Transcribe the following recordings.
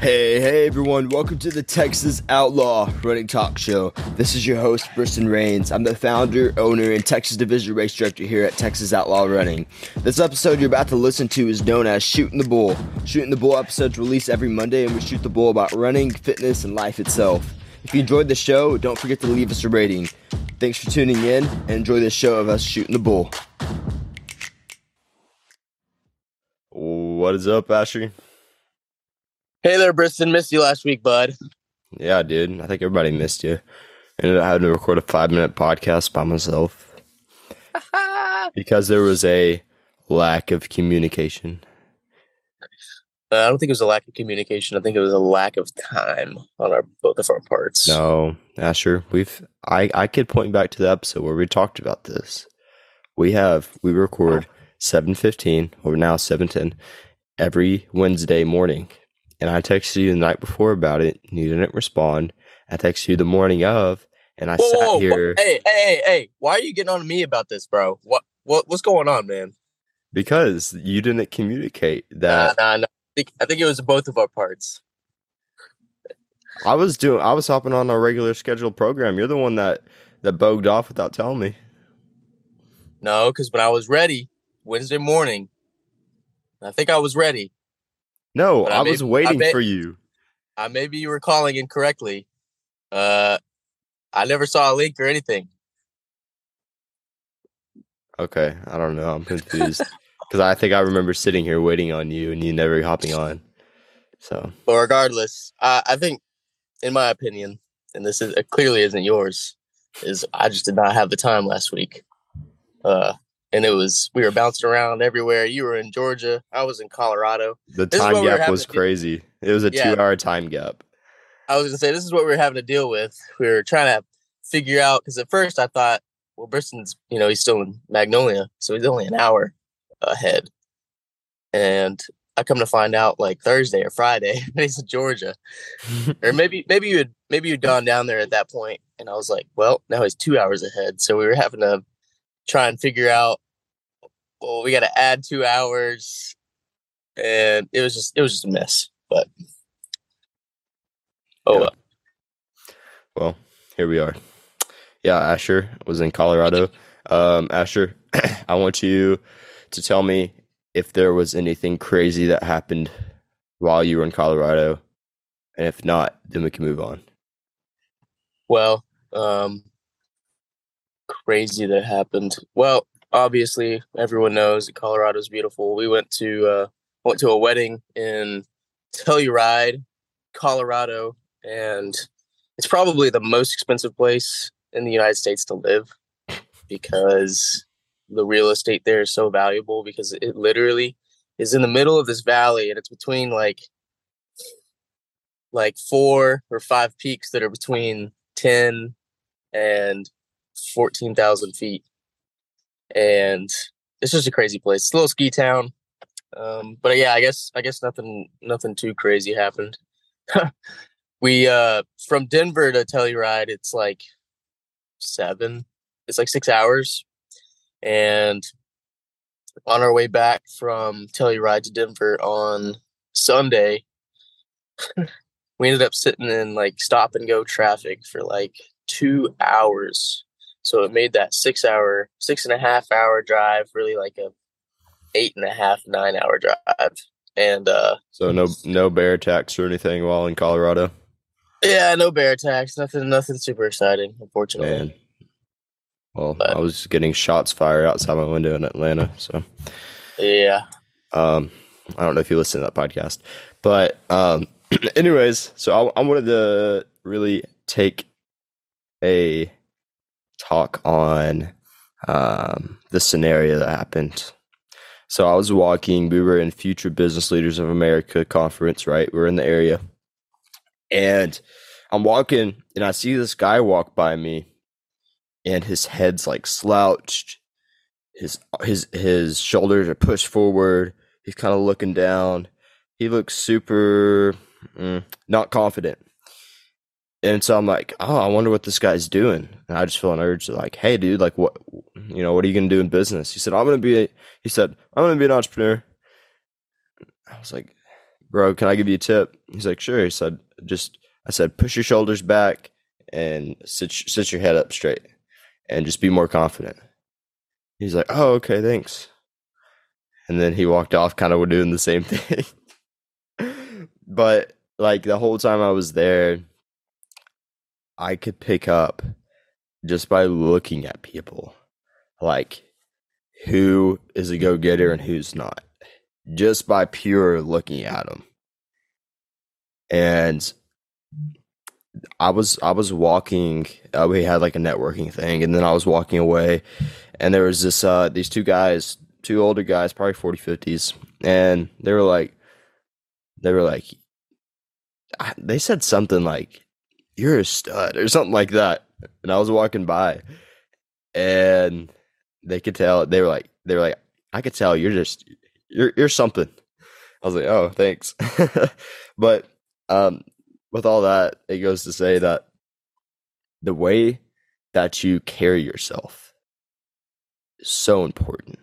Hey, hey everyone, welcome to the Texas Outlaw Running Talk Show. This is your host, Briston Rains. I'm the founder, owner, and Texas Division Race Director here at Texas Outlaw Running. This episode you're about to listen to is known as Shooting the Bull. Shooting the Bull episodes release every Monday, and we shoot the bull about running, fitness, and life itself. If you enjoyed the show, don't forget to leave us a rating. Thanks for tuning in, and enjoy this show of us shooting the bull. What is up, Asher? Hey there, Briston. Missed you last week, bud. Yeah, dude. I think everybody missed you. Ended up having to record a five minute podcast by myself because there was a lack of communication. Uh, I don't think it was a lack of communication. I think it was a lack of time on our both of our parts. No, Asher, we've I I could point back to the episode where we talked about this. We have we record seven fifteen or now seven ten every Wednesday morning and I texted you the night before about it, and you didn't respond. I texted you the morning of, and I whoa, sat whoa, here. Hey, hey, hey, hey! Why are you getting on to me about this, bro? What, what, what's going on, man? Because you didn't communicate that. Nah, nah, nah. I think, I think it was both of our parts. I was doing. I was hopping on a regular scheduled program. You're the one that that bogged off without telling me. No, because when I was ready Wednesday morning, I think I was ready. No, I, I may, was waiting I may, for you. I maybe you were calling incorrectly. Uh, I never saw a link or anything. Okay, I don't know. I'm confused because I think I remember sitting here waiting on you and you never hopping on. So, but regardless, I, I think, in my opinion, and this is clearly isn't yours, is I just did not have the time last week. Uh, and it was we were bouncing around everywhere. You were in Georgia, I was in Colorado. The this time gap we was crazy. It was a yeah. two-hour time gap. I was gonna say this is what we were having to deal with. We were trying to figure out because at first I thought, well, Briston's you know he's still in Magnolia, so he's only an hour ahead, and I come to find out like Thursday or Friday he's in Georgia, or maybe maybe you had maybe you'd gone down there at that point, and I was like, well, now he's two hours ahead. So we were having to try and figure out well we got to add two hours and it was just it was just a mess but oh yeah. well. Well here we are. Yeah asher was in colorado. Um asher i want you to tell me if there was anything crazy that happened while you were in colorado and if not then we can move on. Well um crazy that happened? Well, obviously everyone knows that Colorado's beautiful. We went to uh, went to a wedding in Telluride, Colorado, and it's probably the most expensive place in the United States to live because the real estate there is so valuable because it literally is in the middle of this valley and it's between like like four or five peaks that are between 10 and 14,000 feet. And it's just a crazy place. It's a little ski town. Um, but yeah, I guess, I guess nothing, nothing too crazy happened. we, uh, from Denver to Telluride, it's like seven, it's like six hours. And on our way back from Telluride to Denver on Sunday, we ended up sitting in like stop and go traffic for like two hours so it made that six hour, six and a half hour drive really like a eight and a half, nine hour drive. And uh so no no bear attacks or anything while in Colorado. Yeah, no bear attacks. Nothing nothing super exciting, unfortunately. Man. Well, but, I was getting shots fired outside my window in Atlanta, so yeah. Um, I don't know if you listen to that podcast, but um, anyways, so I, I wanted to really take a talk on um, the scenario that happened. So I was walking. We were in Future Business Leaders of America conference, right? We're in the area, and I'm walking, and I see this guy walk by me, and his head's like slouched. His his his shoulders are pushed forward. He's kind of looking down. He looks super mm, not confident. And so I'm like, oh, I wonder what this guy's doing. And I just feel an urge to like, hey, dude, like, what, you know, what are you to do in business? He said, I'm to be, a, he said, I'm to be an entrepreneur. I was like, bro, can I give you a tip? He's like, sure. He said, just, I said, push your shoulders back and sit, sit your head up straight and just be more confident. He's like, oh, okay, thanks. And then he walked off, kind of doing the same thing. but like the whole time I was there, I could pick up just by looking at people, like who is a go getter and who's not, just by pure looking at them. And I was I was walking. Uh, we had like a networking thing, and then I was walking away, and there was this uh these two guys, two older guys, probably 40, 50s, and they were like, they were like, they said something like, "You're a stud" or something like that, and I was walking by, and they could tell they were like they were like I could tell you're just you're you're something. I was like, oh, thanks. but um, with all that, it goes to say that the way that you carry yourself is so important.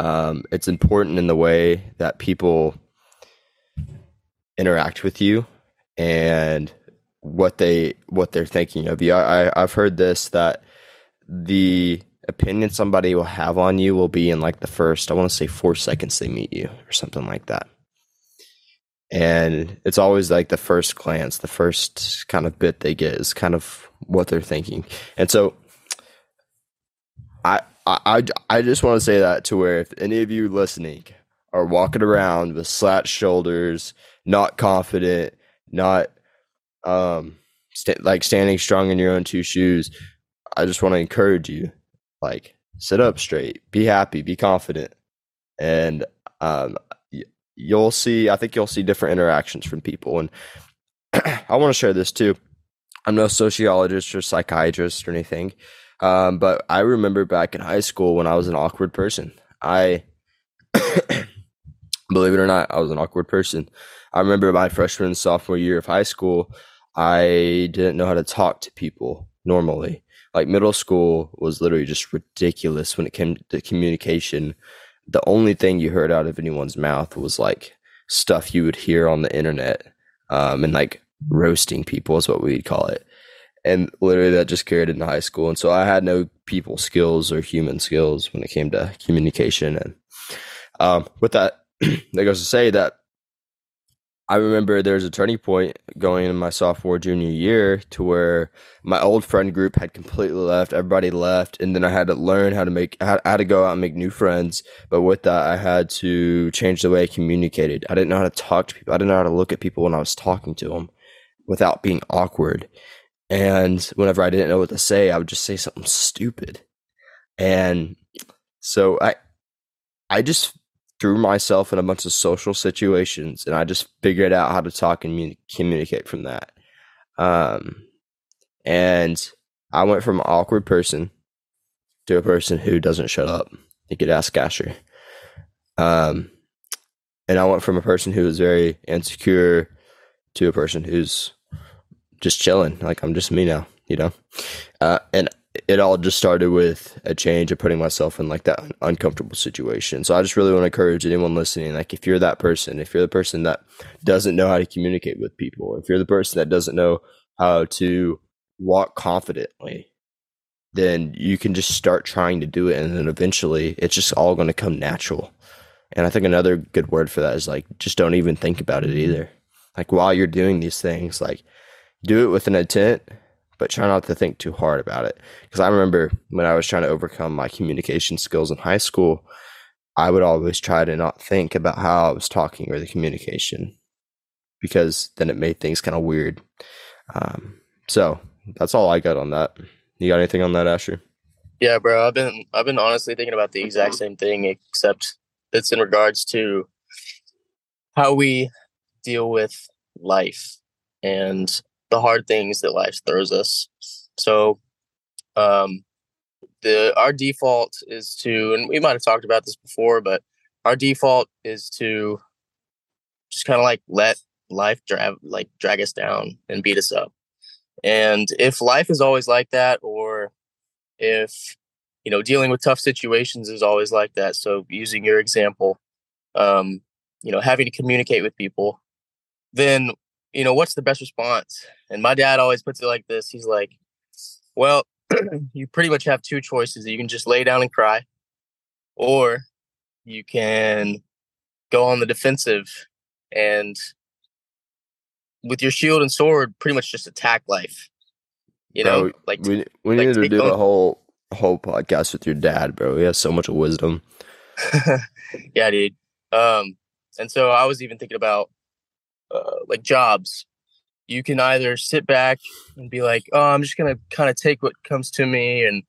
Um, it's important in the way that people interact with you and what they what they're thinking of you. I, I've heard this that the opinion somebody will have on you will be in like the first, I want to say four seconds they meet you or something like that. And it's always like the first glance, the first kind of bit they get is kind of what they're thinking. And so I, I, I just want to say that to where if any of you listening are walking around with slat shoulders, not confident, not um st- like standing strong in your own two shoes, I just want to encourage you like sit up straight, be happy, be confident, and um, you'll see. I think you'll see different interactions from people. And I want to share this too. I'm no sociologist or psychiatrist or anything, um, but I remember back in high school when I was an awkward person. I believe it or not, I was an awkward person. I remember my freshman and sophomore year of high school, I didn't know how to talk to people normally like middle school was literally just ridiculous when it came to communication. The only thing you heard out of anyone's mouth was like stuff you would hear on the internet, um, and like roasting people is what we'd call it. And literally that just carried into high school. And so I had no people skills or human skills when it came to communication. And um, with that, that goes to say that I remember there was a turning point going in my sophomore junior year to where my old friend group had completely left, everybody left, and then I had to learn how to make I had to go out and make new friends. But with that, I had to change the way I communicated. I didn't know how to talk to people. I didn't know how to look at people when I was talking to them without being awkward. And whenever I didn't know what to say, I would just say something stupid. And so I I just threw myself in a bunch of social situations and I just figured out how to talk and communicate from that. Um, and I went from an awkward person to a person who doesn't shut up. You could ask Asher. Um, and I went from a person who was very insecure to a person who's just chilling. Like I'm just me now, you know? Uh, and it all just started with a change of putting myself in like that uncomfortable situation. So I just really want to encourage anyone listening, like if you're that person, if you're the person that doesn't know how to communicate with people, if you're the person that doesn't know how to walk confidently, then you can just start trying to do it and then eventually it's just all going to come natural. And I think another good word for that is like just don't even think about it either. Like while you're doing these things, like do it with an intent but try not to think too hard about it. Because I remember when I was trying to overcome my communication skills in high school, I would always try to not think about how I was talking or the communication because then it made things kind of weird. Um, so that's all I got on that. You got anything on that, Asher? Yeah, bro. I've been I've been honestly thinking about the exact same thing, except it's in regards to how we deal with life and the hard things that life throws us. So, um, the our default is to, and we might have talked about this before, but our default is to just kind of like let life drag like drag us down and beat us up. And if life is always like that, or if you know dealing with tough situations is always like that, so using your example, um, you know, having to communicate with people, then, you know, what's the best response? And my dad always puts it like this. He's like, well, you pretty much have two choices. You can just lay down and cry, or you can go on the defensive and with your shield and sword pretty much just attack life you know like we we like need to do on- a whole whole podcast with your dad, bro. He has so much wisdom. yeah dude um and so i was even thinking about uh, like jobs you can either sit back and be like oh i'm just gonna kind of take what comes to me and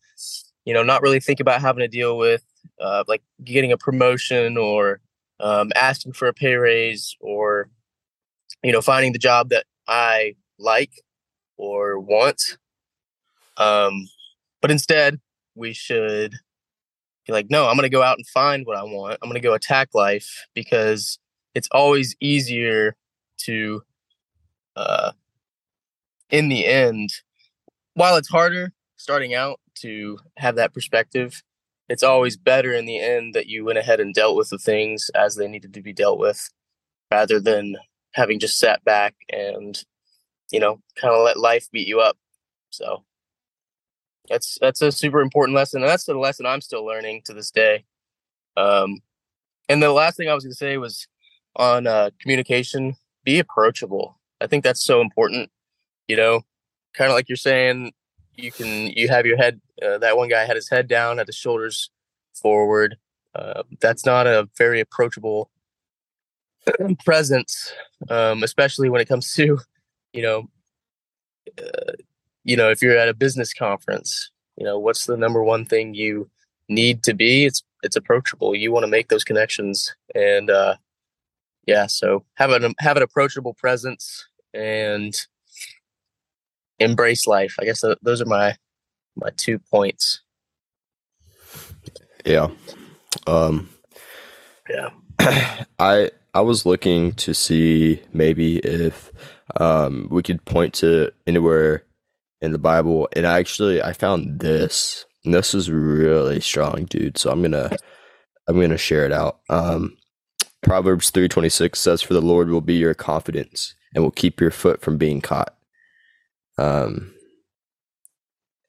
you know not really think about having to deal with uh, like getting a promotion or um, asking for a pay raise or you know finding the job that i like or want. Um but instead we should be like no i'm gonna go out and find what i want. I'm gonna go attack life because it's always easier to uh in the end while it's harder starting out to have that perspective it's always better in the end that you went ahead and dealt with the things as they needed to be dealt with rather than having just sat back and you know kind of let life beat you up. So that's that's a super important lesson and that's the lesson i'm still learning to this day. Um and the last thing i was going to say was on uh communication be approachable. I think that's so important you know? Kind of like you're saying you can you have your head uh, that one guy had his head down had his shoulders forward uh, that's not a very approachable presence um, especially when it comes to you know uh, you know if you're at a business conference you know what's the number one thing you need to be? It's it's approachable. You want to make those connections and uh yeah so have an have an approachable presence and embrace life i guess th- those are my my two points Yeah. Um yeah I I was looking to see maybe if um we could point to anywhere in the Bible and I actually I found this. And this is really strong, dude. So I'm gonna I'm gonna share it out. Um Proverbs three twenty six says, For the Lord will be your confidence and will keep your foot from being caught. Um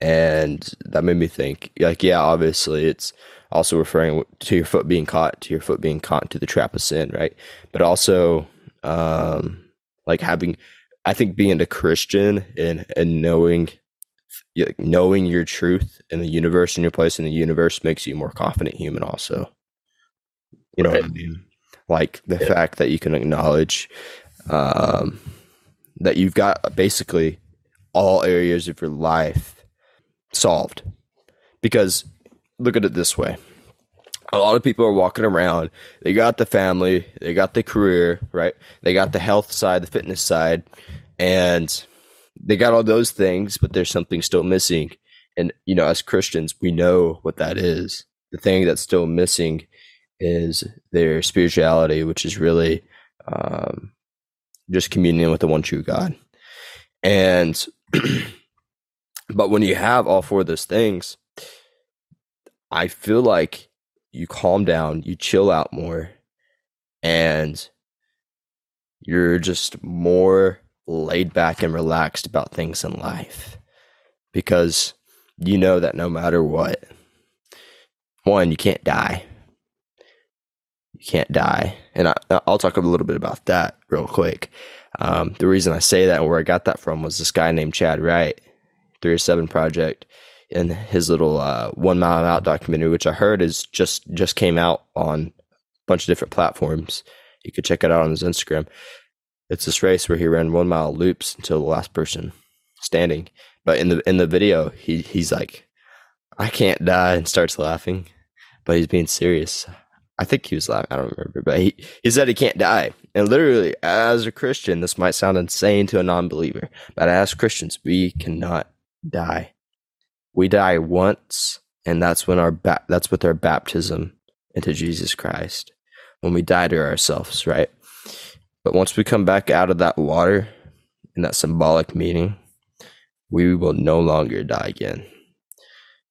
and that made me think like yeah obviously it's also referring to your foot being caught to your foot being caught into the trap of sin right? But also um like having i think being a christian and and knowing knowing your truth in the universe and your place in the universe makes you a more confident human also. You know what i mean like the Yeah. fact that you can acknowledge um that you've got basically all areas of your life solved. Because look at it this way. A lot of people are walking around. They got the family. They got the career right? They got the health side the fitness side and they got all those things but there's something still missing. And you know as christians we know what that is. The thing that's still missing is their spirituality which is really um, just communion with the one true god and but when you have all four of those things i feel like you calm down, you chill out more, and you're just more laid back and relaxed about things in life because you know that no matter what, one, you can't die. You can't die. And I, I'll talk a little bit about that real quick. Um, the reason I say that and where I got that from was this guy named Chad Wright, 307 Project in his little uh, one mile out documentary, which I heard is just just came out on a bunch of different platforms. You could check it out on his Instagram. It's this race where he ran one mile loops until the last person standing. But in the in the video, he he's like, "I can't die," and starts laughing, but he's being serious. I think he was laughing. I don't remember, but he he said he can't die. And literally, as a Christian, this might sound insane to a non-believer, but as Christians, we cannot die we die once and that's when our ba- that's with our baptism into Jesus Christ when we die to ourselves right but once we come back out of that water in that symbolic meaning we will no longer die again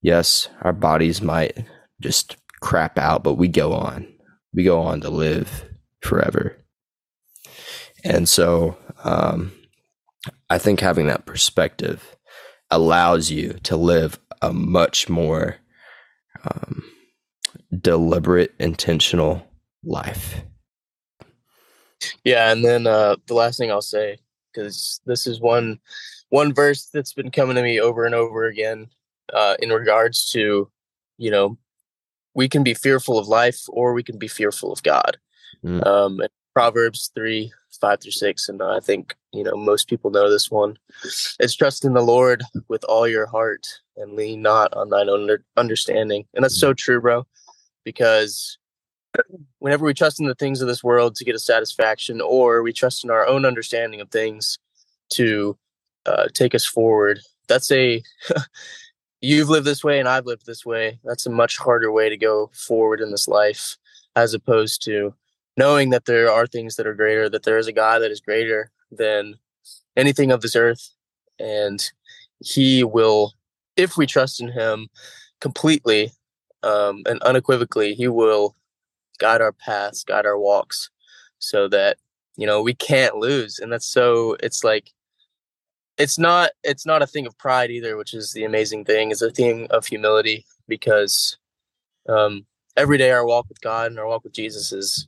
yes our bodies might just crap out but we go on we go on to live forever. And so um, I think having that perspective allows you to live a much more um, deliberate, intentional life. Yeah, and then uh, the last thing I'll say, because this is one one verse that's been coming to me over and over again uh, in regards to, you know, we can be fearful of life or we can be fearful of God. Mm. Um, Proverbs three five through six, and I think you know most people know this one. It's trust in the Lord with all your heart and lean not on thine own understanding, and that's so true, bro. Because whenever we trust in the things of this world to get a satisfaction, or we trust in our own understanding of things to uh, take us forward, that's a you've lived this way and I've lived this way. That's a much harder way to go forward in this life, as opposed to knowing that there are things that are greater, that there is a God that is greater than anything of this earth, and He will, if we trust in Him completely um, and unequivocally, He will guide our paths, guide our walks, so that you know we can't lose. And that's so. It's like it's not it's not a thing of pride either, which is the amazing thing. It's a thing of humility because um, every day our walk with God and our walk with Jesus is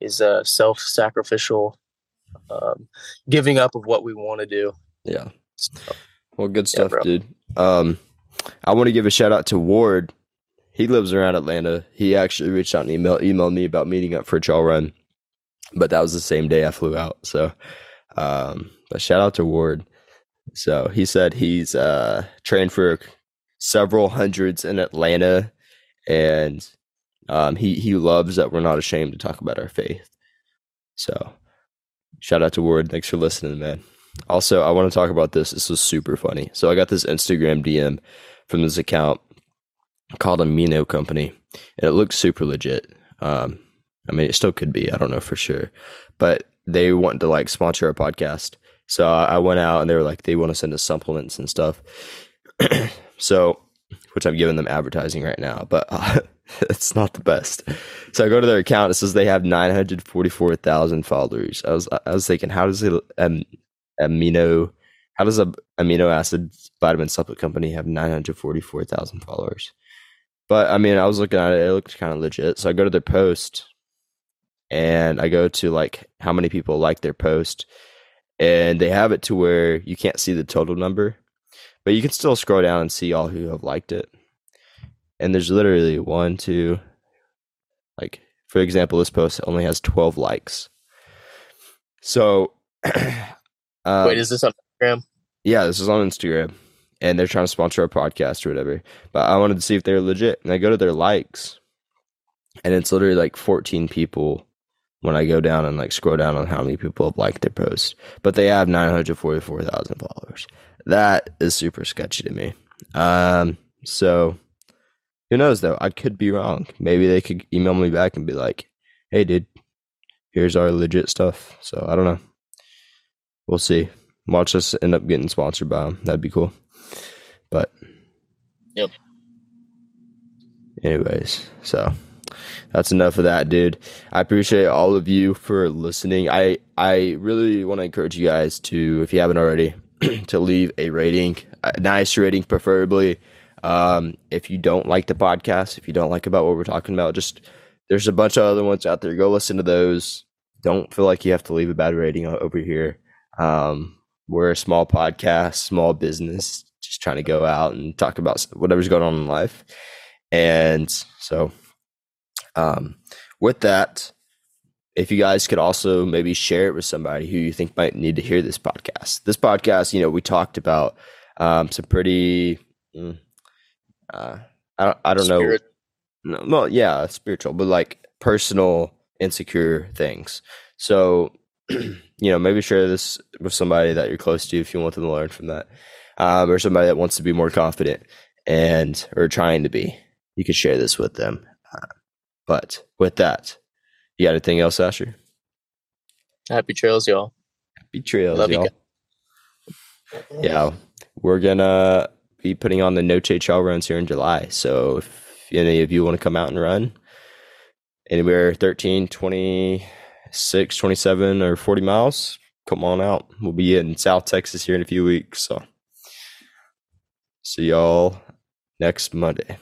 is a self-sacrificial um, giving up of what we want to do. Yeah. So, well, good stuff, yeah, dude. Um, I want to give a shout out to Ward. He lives around Atlanta. He actually reached out and email emailed me about meeting up for a trail run, but that was the same day I flew out. So, um, but shout out to Ward. So he said he's uh, trained for several hundreds in Atlanta, and um, he he loves that we're not ashamed to talk about our faith. So shout out to Ward. Thanks for listening, man. Also, I want to talk about this. This was super funny. So I got this Instagram DM from this account called Amino Company, and it looks super legit. Um, I mean, it still could be. I don't know for sure, but they want to like sponsor our podcast. So I went out and they were like, they want to send us supplements and stuff. so, which I'm giving them advertising right now, but uh, it's not the best. So I go to their account. It says they have 944,000 followers. I was, I was thinking, how does it, um, amino, how does a amino acid vitamin supplement company have 944,000 followers? But I mean, I was looking at it, it looked kind of legit. So I go to their post and I go to like how many people like their post and they have it to where you can't see the total number, but you can still scroll down and see all who have liked it. And there's literally one, two, like for example, this post only has 12 likes. So, um, wait, is this on Instagram? Yeah, this is on Instagram, and they're trying to sponsor a podcast or whatever. But I wanted to see if they're legit, and I go to their likes, and it's literally like 14 people when I go down and like scroll down on how many people have liked their post. But they have 944,000 followers. That is super sketchy to me. Um, so who knows though? I could be wrong. Maybe they could email me back and be like, "Hey, dude, here's our legit stuff." So I don't know. We'll see. Watch us end up getting sponsored by them. That'd be cool. But yep. Anyways, so that's enough of that, dude. I appreciate all of you for listening. I I really want to encourage you guys to, if you haven't already, to leave a rating, a nice rating, preferably. Um, if you don't like the podcast, if you don't like about what we're talking about, just there's a bunch of other ones out there. Go listen to those. Don't feel like you have to leave a bad rating over here. Um, we're a small podcast, small business, just trying to go out and talk about whatever's going on in life. And so um, with that, if you guys could also maybe share it with somebody who you think might need to hear this podcast. This podcast, you know, we talked about um, some pretty, mm, uh, I don't, I don't Spirit. know, no, well, yeah, spiritual, but like personal insecure things. So, you know, maybe share this with somebody that you're close to if you want them to learn from that, um, or somebody that wants to be more confident and or trying to be. You could share this with them. Uh, but with that, you got anything else, Asher? Happy trails, y'all. Happy trails, Love y'all. Yeah, we're gonna be putting on the Noche Trail runs here in July. So if any of you want to come out and run, anywhere 13, 26, 27, or 40 miles, come on out. We'll be in South Texas here in a few weeks. So see y'all next Monday.